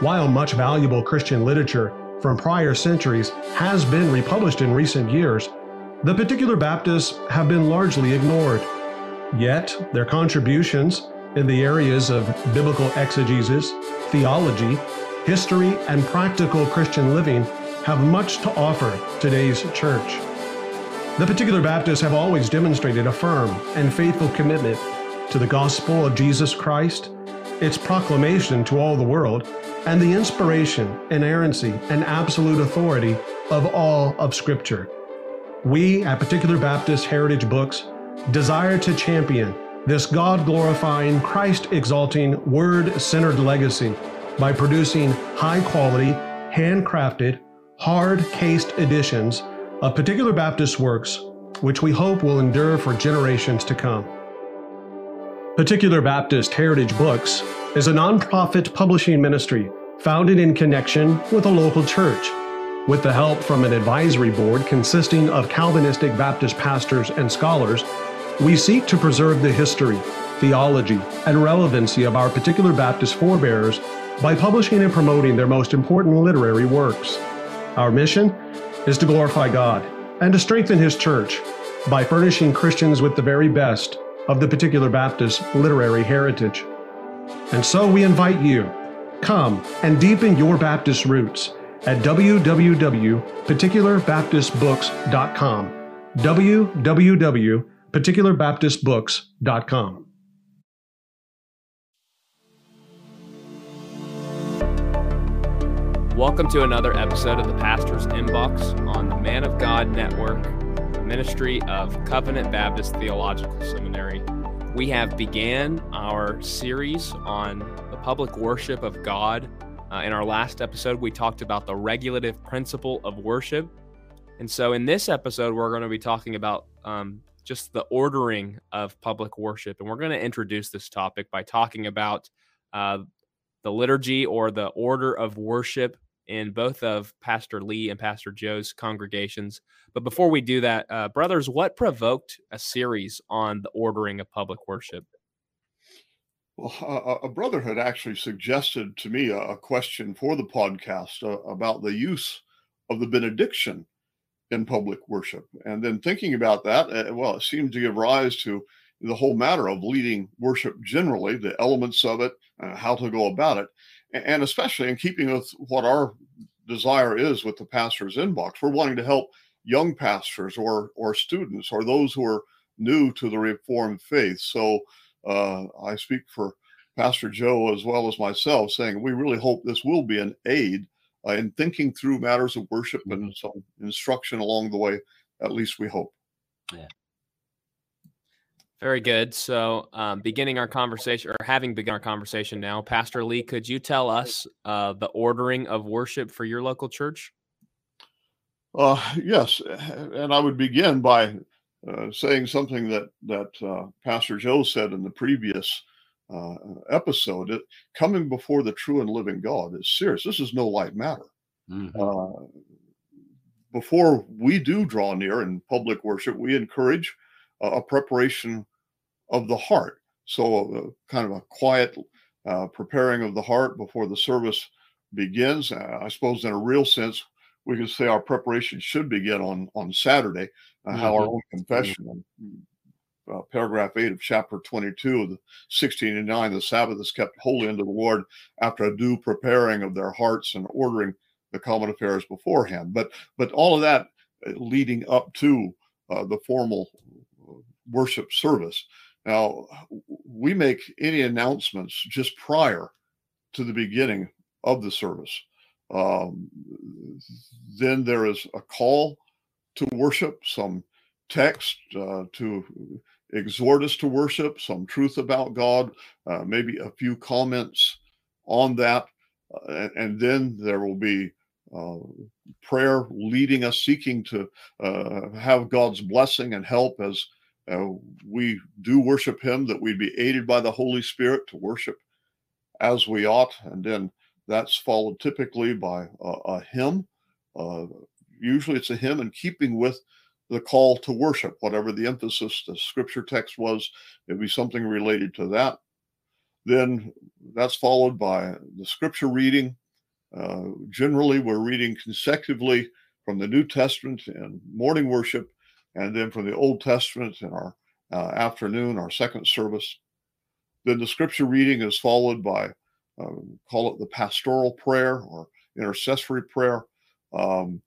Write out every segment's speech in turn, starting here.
While much valuable Christian literature from prior centuries has been republished in recent years, the particular Baptists have been largely ignored. Yet, their contributions in the areas of biblical exegesis, theology, history, and practical Christian living have much to offer today's church. The particular Baptists have always demonstrated a firm and faithful commitment to the gospel of Jesus Christ, its proclamation to all the world, and the inspiration, inerrancy, and absolute authority of all of Scripture. We at Particular Baptist Heritage Books desire to champion this God glorifying, Christ exalting, word centered legacy by producing high quality, handcrafted, hard cased editions of Particular Baptist works, which we hope will endure for generations to come. Particular Baptist Heritage Books is a nonprofit publishing ministry founded in connection with a local church. With the help from an advisory board consisting of Calvinistic Baptist pastors and scholars, we seek to preserve the history, theology, and relevancy of our particular Baptist forebears by publishing and promoting their most important literary works. Our mission is to glorify God and to strengthen His church by furnishing Christians with the very best of the particular Baptist literary heritage. And so we invite you, come and deepen your Baptist roots at www.particularbaptistbooks.com. www.particularbaptistbooks.com. Welcome to another episode of the Pastor's Inbox on the Man of God Network the ministry of Covenant Baptist Theological Seminary. We have began our series on public worship of God. Uh, in our last episode, we talked about the regulative principle of worship. And so in this episode, we're going to be talking about um, just the ordering of public worship. And we're going to introduce this topic by talking about uh, the liturgy or the order of worship in both of Pastor Lee and Pastor Joe's congregations. But before we do that, uh, brothers, what provoked a series on the ordering of public worship? Well, a, brother had actually suggested to me a, question for the podcast uh, about the use of the benediction in public worship. And then thinking about that, uh, well, it seemed to give rise to the whole matter of leading worship generally, the elements of it, uh, how to go about it and especially in keeping with what our desire is with the pastor's inbox, we're wanting to help young pastors or or students or those who are new to the Reformed faith. So uh, I speak for Pastor Joe as well as myself, saying we really hope this will be an aid uh, in thinking through matters of worship and mm-hmm. some instruction along the way. At least we hope. Yeah. Very good. So, um, beginning our conversation or having begun our conversation now, Pastor Lee, could you tell us uh, the ordering of worship for your local church? Uh, yes, and I would begin by uh, saying something that that uh, Pastor Joe said in the previous uh, episode. It, coming before the true and living God is serious. This is no light matter. Mm-hmm. Uh, before we do draw near in public worship, we encourage a preparation of the heart. So, uh, kind of a quiet uh, preparing of the heart before the service begins. Uh, I suppose, in a real sense, we can say our preparation should begin on on Saturday. Mm-hmm. How our own confession, uh, paragraph eight of chapter twenty-two of the sixteen and nine, the Sabbath is kept holy unto the Lord after a due preparing of their hearts and ordering the common affairs beforehand. But but all of that uh, leading up to uh, the formal worship service. Now, we make any announcements just prior to the beginning of the service. Um, then there is a call to worship, some text uh, to exhort us to worship, some truth about God, uh, maybe a few comments on that. Uh, and, then there will be uh, prayer leading us, seeking to uh, have God's blessing and help as uh, we do worship him that we'd be aided by the holy spirit to worship as we ought and then that's followed typically by a, a hymn usually it's a hymn in keeping with the call to worship whatever the emphasis the scripture text was it'd be something related to that then that's followed by the scripture reading Uh, generally, we're reading consecutively from the New Testament in morning worship, and then from the Old Testament in our uh, afternoon, our second service. Then the scripture reading is followed by, um, call it the pastoral prayer or intercessory prayer. Um,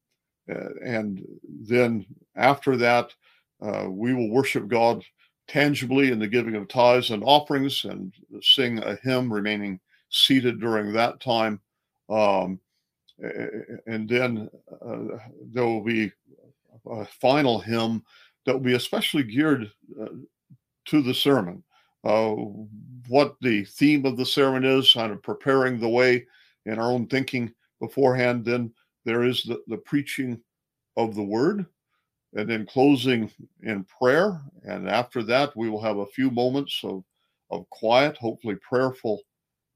and then after that, uh, we will worship God tangibly in the giving of tithes and offerings and sing a hymn remaining seated during that time. Um, and then uh, there will be a final hymn that will be especially geared uh, to the sermon. Uh, what the theme of the sermon is, kind of preparing the way in our own thinking beforehand. Then there is the, the preaching of the word, and then closing in prayer. And after that, we will have a few moments of, of quiet, hopefully prayerful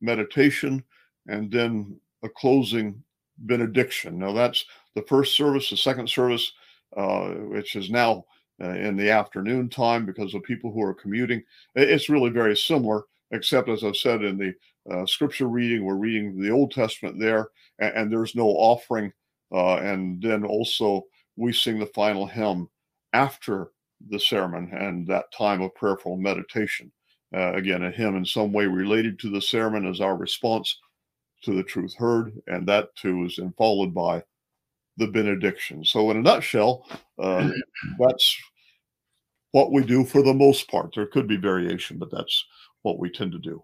meditation, and then a closing benediction. Now, that's the first service, the second service, uh, which is now uh, in the afternoon time because of people who are commuting. It's really very similar, except as I've said in the uh, scripture reading, we're reading the Old Testament there, and, and there's no offering. Uh, and then also we sing the final hymn after the sermon and that time of prayerful meditation. Uh, again, a hymn in some way related to the sermon as our response to the truth heard, and that too is then followed by the benediction. So, in a nutshell, uh, that's what we do for the most part. There could be variation, but that's what we tend to do.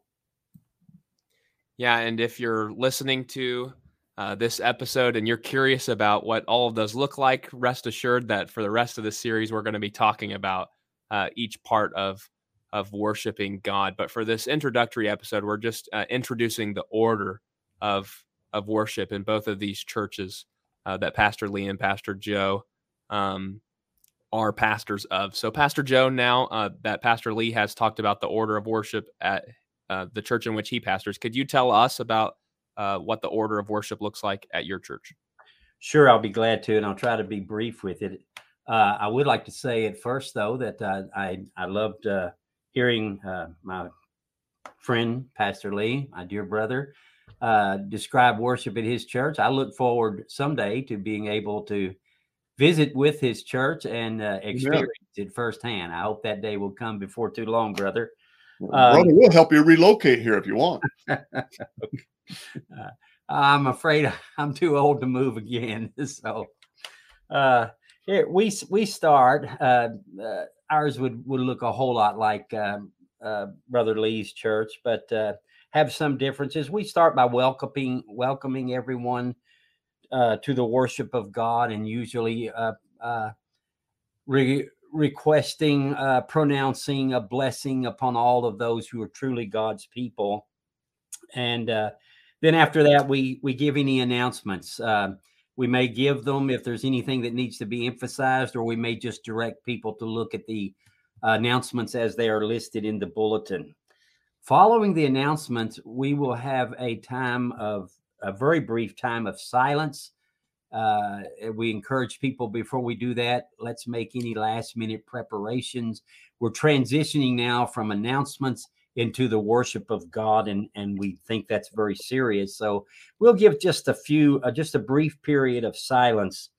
Yeah, and if you're listening to uh, this episode and you're curious about what all of those look like, rest assured that for the rest of the series, we're going to be talking about uh, each part of of worshiping God. But for this introductory episode, we're just uh, introducing the order of of worship in both of these churches uh, that Pastor Lee and Pastor Joe um, are pastors of. So, Pastor Joe, now uh, that Pastor Lee has talked about the order of worship at uh, the church in which he pastors, could you tell us about uh, what the order of worship looks like at your church. Sure, I'll be glad to, and I'll try to be brief with it. Uh, I would like to say at first, though, that uh, I I loved uh, hearing my friend Pastor Lee, my dear brother, describe worship at his church. I look forward someday to being able to visit with his church and experience yeah. it firsthand. I hope that day will come before too long, brother. Brother, um, we'll help you relocate here if you want. okay uh, I'm afraid I'm too old to move again. So, uh, here we we start. Uh, uh, ours would would look a whole lot like um, uh, Brother Lee's church, but uh, have some differences. We start by welcoming welcoming everyone uh, to the worship of God, and usually uh, uh, re- requesting, uh, pronouncing a blessing upon all of those who are truly God's people, and uh, then after that, we we give any announcements. Uh, we may give them if there's anything that needs to be emphasized, or we may just direct people to look at the announcements as they are listed in the bulletin. Following the announcements, we will have a time of a very brief time of silence. Uh, we encourage people before we do that, let's make any last minute preparations. We're transitioning now from announcements into the worship of God, and and we think that's very serious. So we'll give just a few, uh, just a brief period of silence.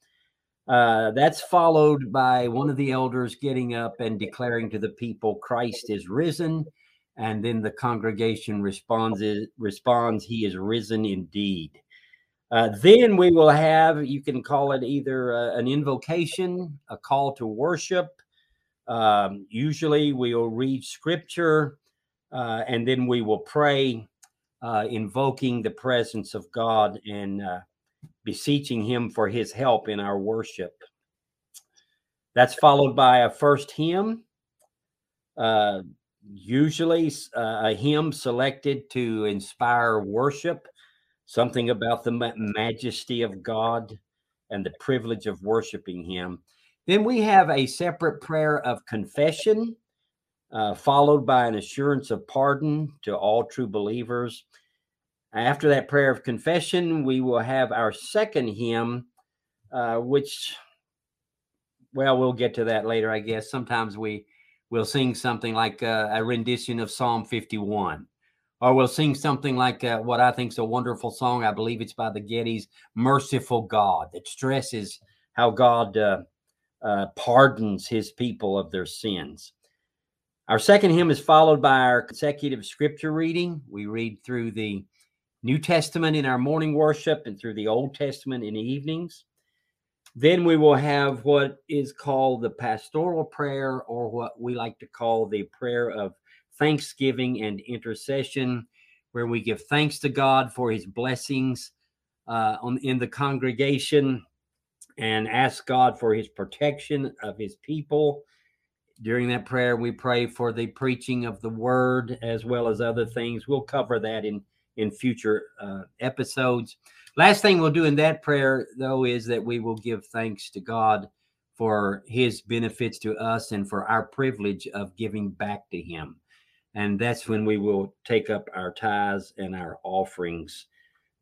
Uh, that's followed by one of the elders getting up and declaring to the people, "Christ is risen," and then the congregation responds, "Responds, He is risen indeed." Uh, then we will have, you can call it either uh, an invocation, a call to worship. Um, usually we will read scripture uh, and then we will pray, uh, invoking the presence of God and uh, beseeching Him for His help in our worship. That's followed by a first hymn, uh, usually uh, a hymn selected to inspire worship, something about the majesty of God and the privilege of worshiping Him. Then we have a separate prayer of confession uh, followed by an assurance of pardon to all true believers. After that prayer of confession, we will have our second hymn, uh, which, well, we'll get to that later, I guess. Sometimes we will sing something like uh, a rendition of Psalm 51 or we'll sing something like uh, what I think is a wonderful song. I believe it's by the Gettys, "Merciful God," that stresses how God uh, uh, pardons His people of their sins. Our second hymn is followed by our consecutive scripture reading. We read through the New Testament in our morning worship and through the Old Testament in the evenings. Then we will have what is called the pastoral prayer, or what we like to call the prayer of thanksgiving and intercession, where we give thanks to God for his blessings uh, on, in the congregation and ask God for his protection of his people during that prayer, we pray for the preaching of the word as well as other things. We'll cover that in in future uh, episodes. Last thing we'll do in that prayer, though, is that we will give thanks to God for His benefits to us and for our privilege of giving back to Him. And that's when we will take up our tithes and our offerings.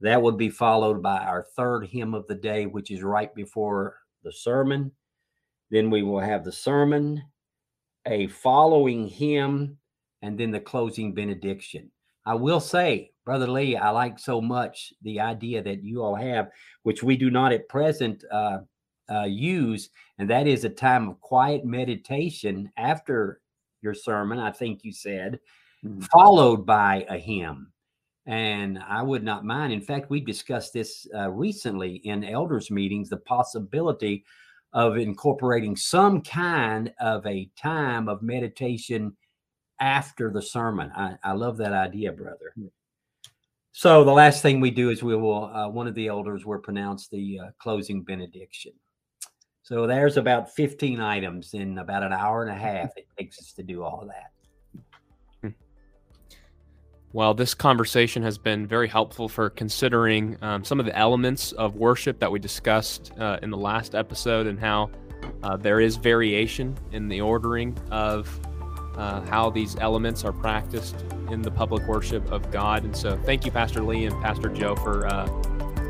That would be followed by our third hymn of the day, which is right before the sermon. Then we will have the sermon a following hymn, and then the closing benediction. I will say, Brother Lee, I like so much the idea that you all have, which we do not at present uh, uh, use, and that is a time of quiet meditation after your sermon, I think you said, mm-hmm. followed by a hymn. And I would not mind. In fact, we discussed this uh, recently in elders' meetings the possibility of incorporating some kind of a time of meditation after the sermon. I, I love that idea, brother. Hmm. So the last thing we do is we will, uh, one of the elders will pronounce the uh, closing benediction. So there's about 15 items in about an hour and a half it takes us to do all of that. Well, this conversation has been very helpful for considering um, some of the elements of worship that we discussed uh, in the last episode and how uh, there is variation in the ordering of uh, how these elements are practiced in the public worship of God. And so, thank you, Pastor Lee and Pastor Joe, for uh,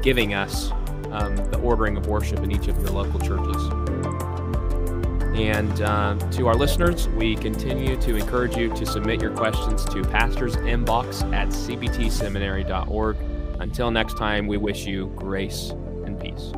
giving us um, the ordering of worship in each of your local churches. And uh, to our listeners, we continue to encourage you to submit your questions to pastor's inbox at cbtseminary.org. Until next time, we wish you grace and peace.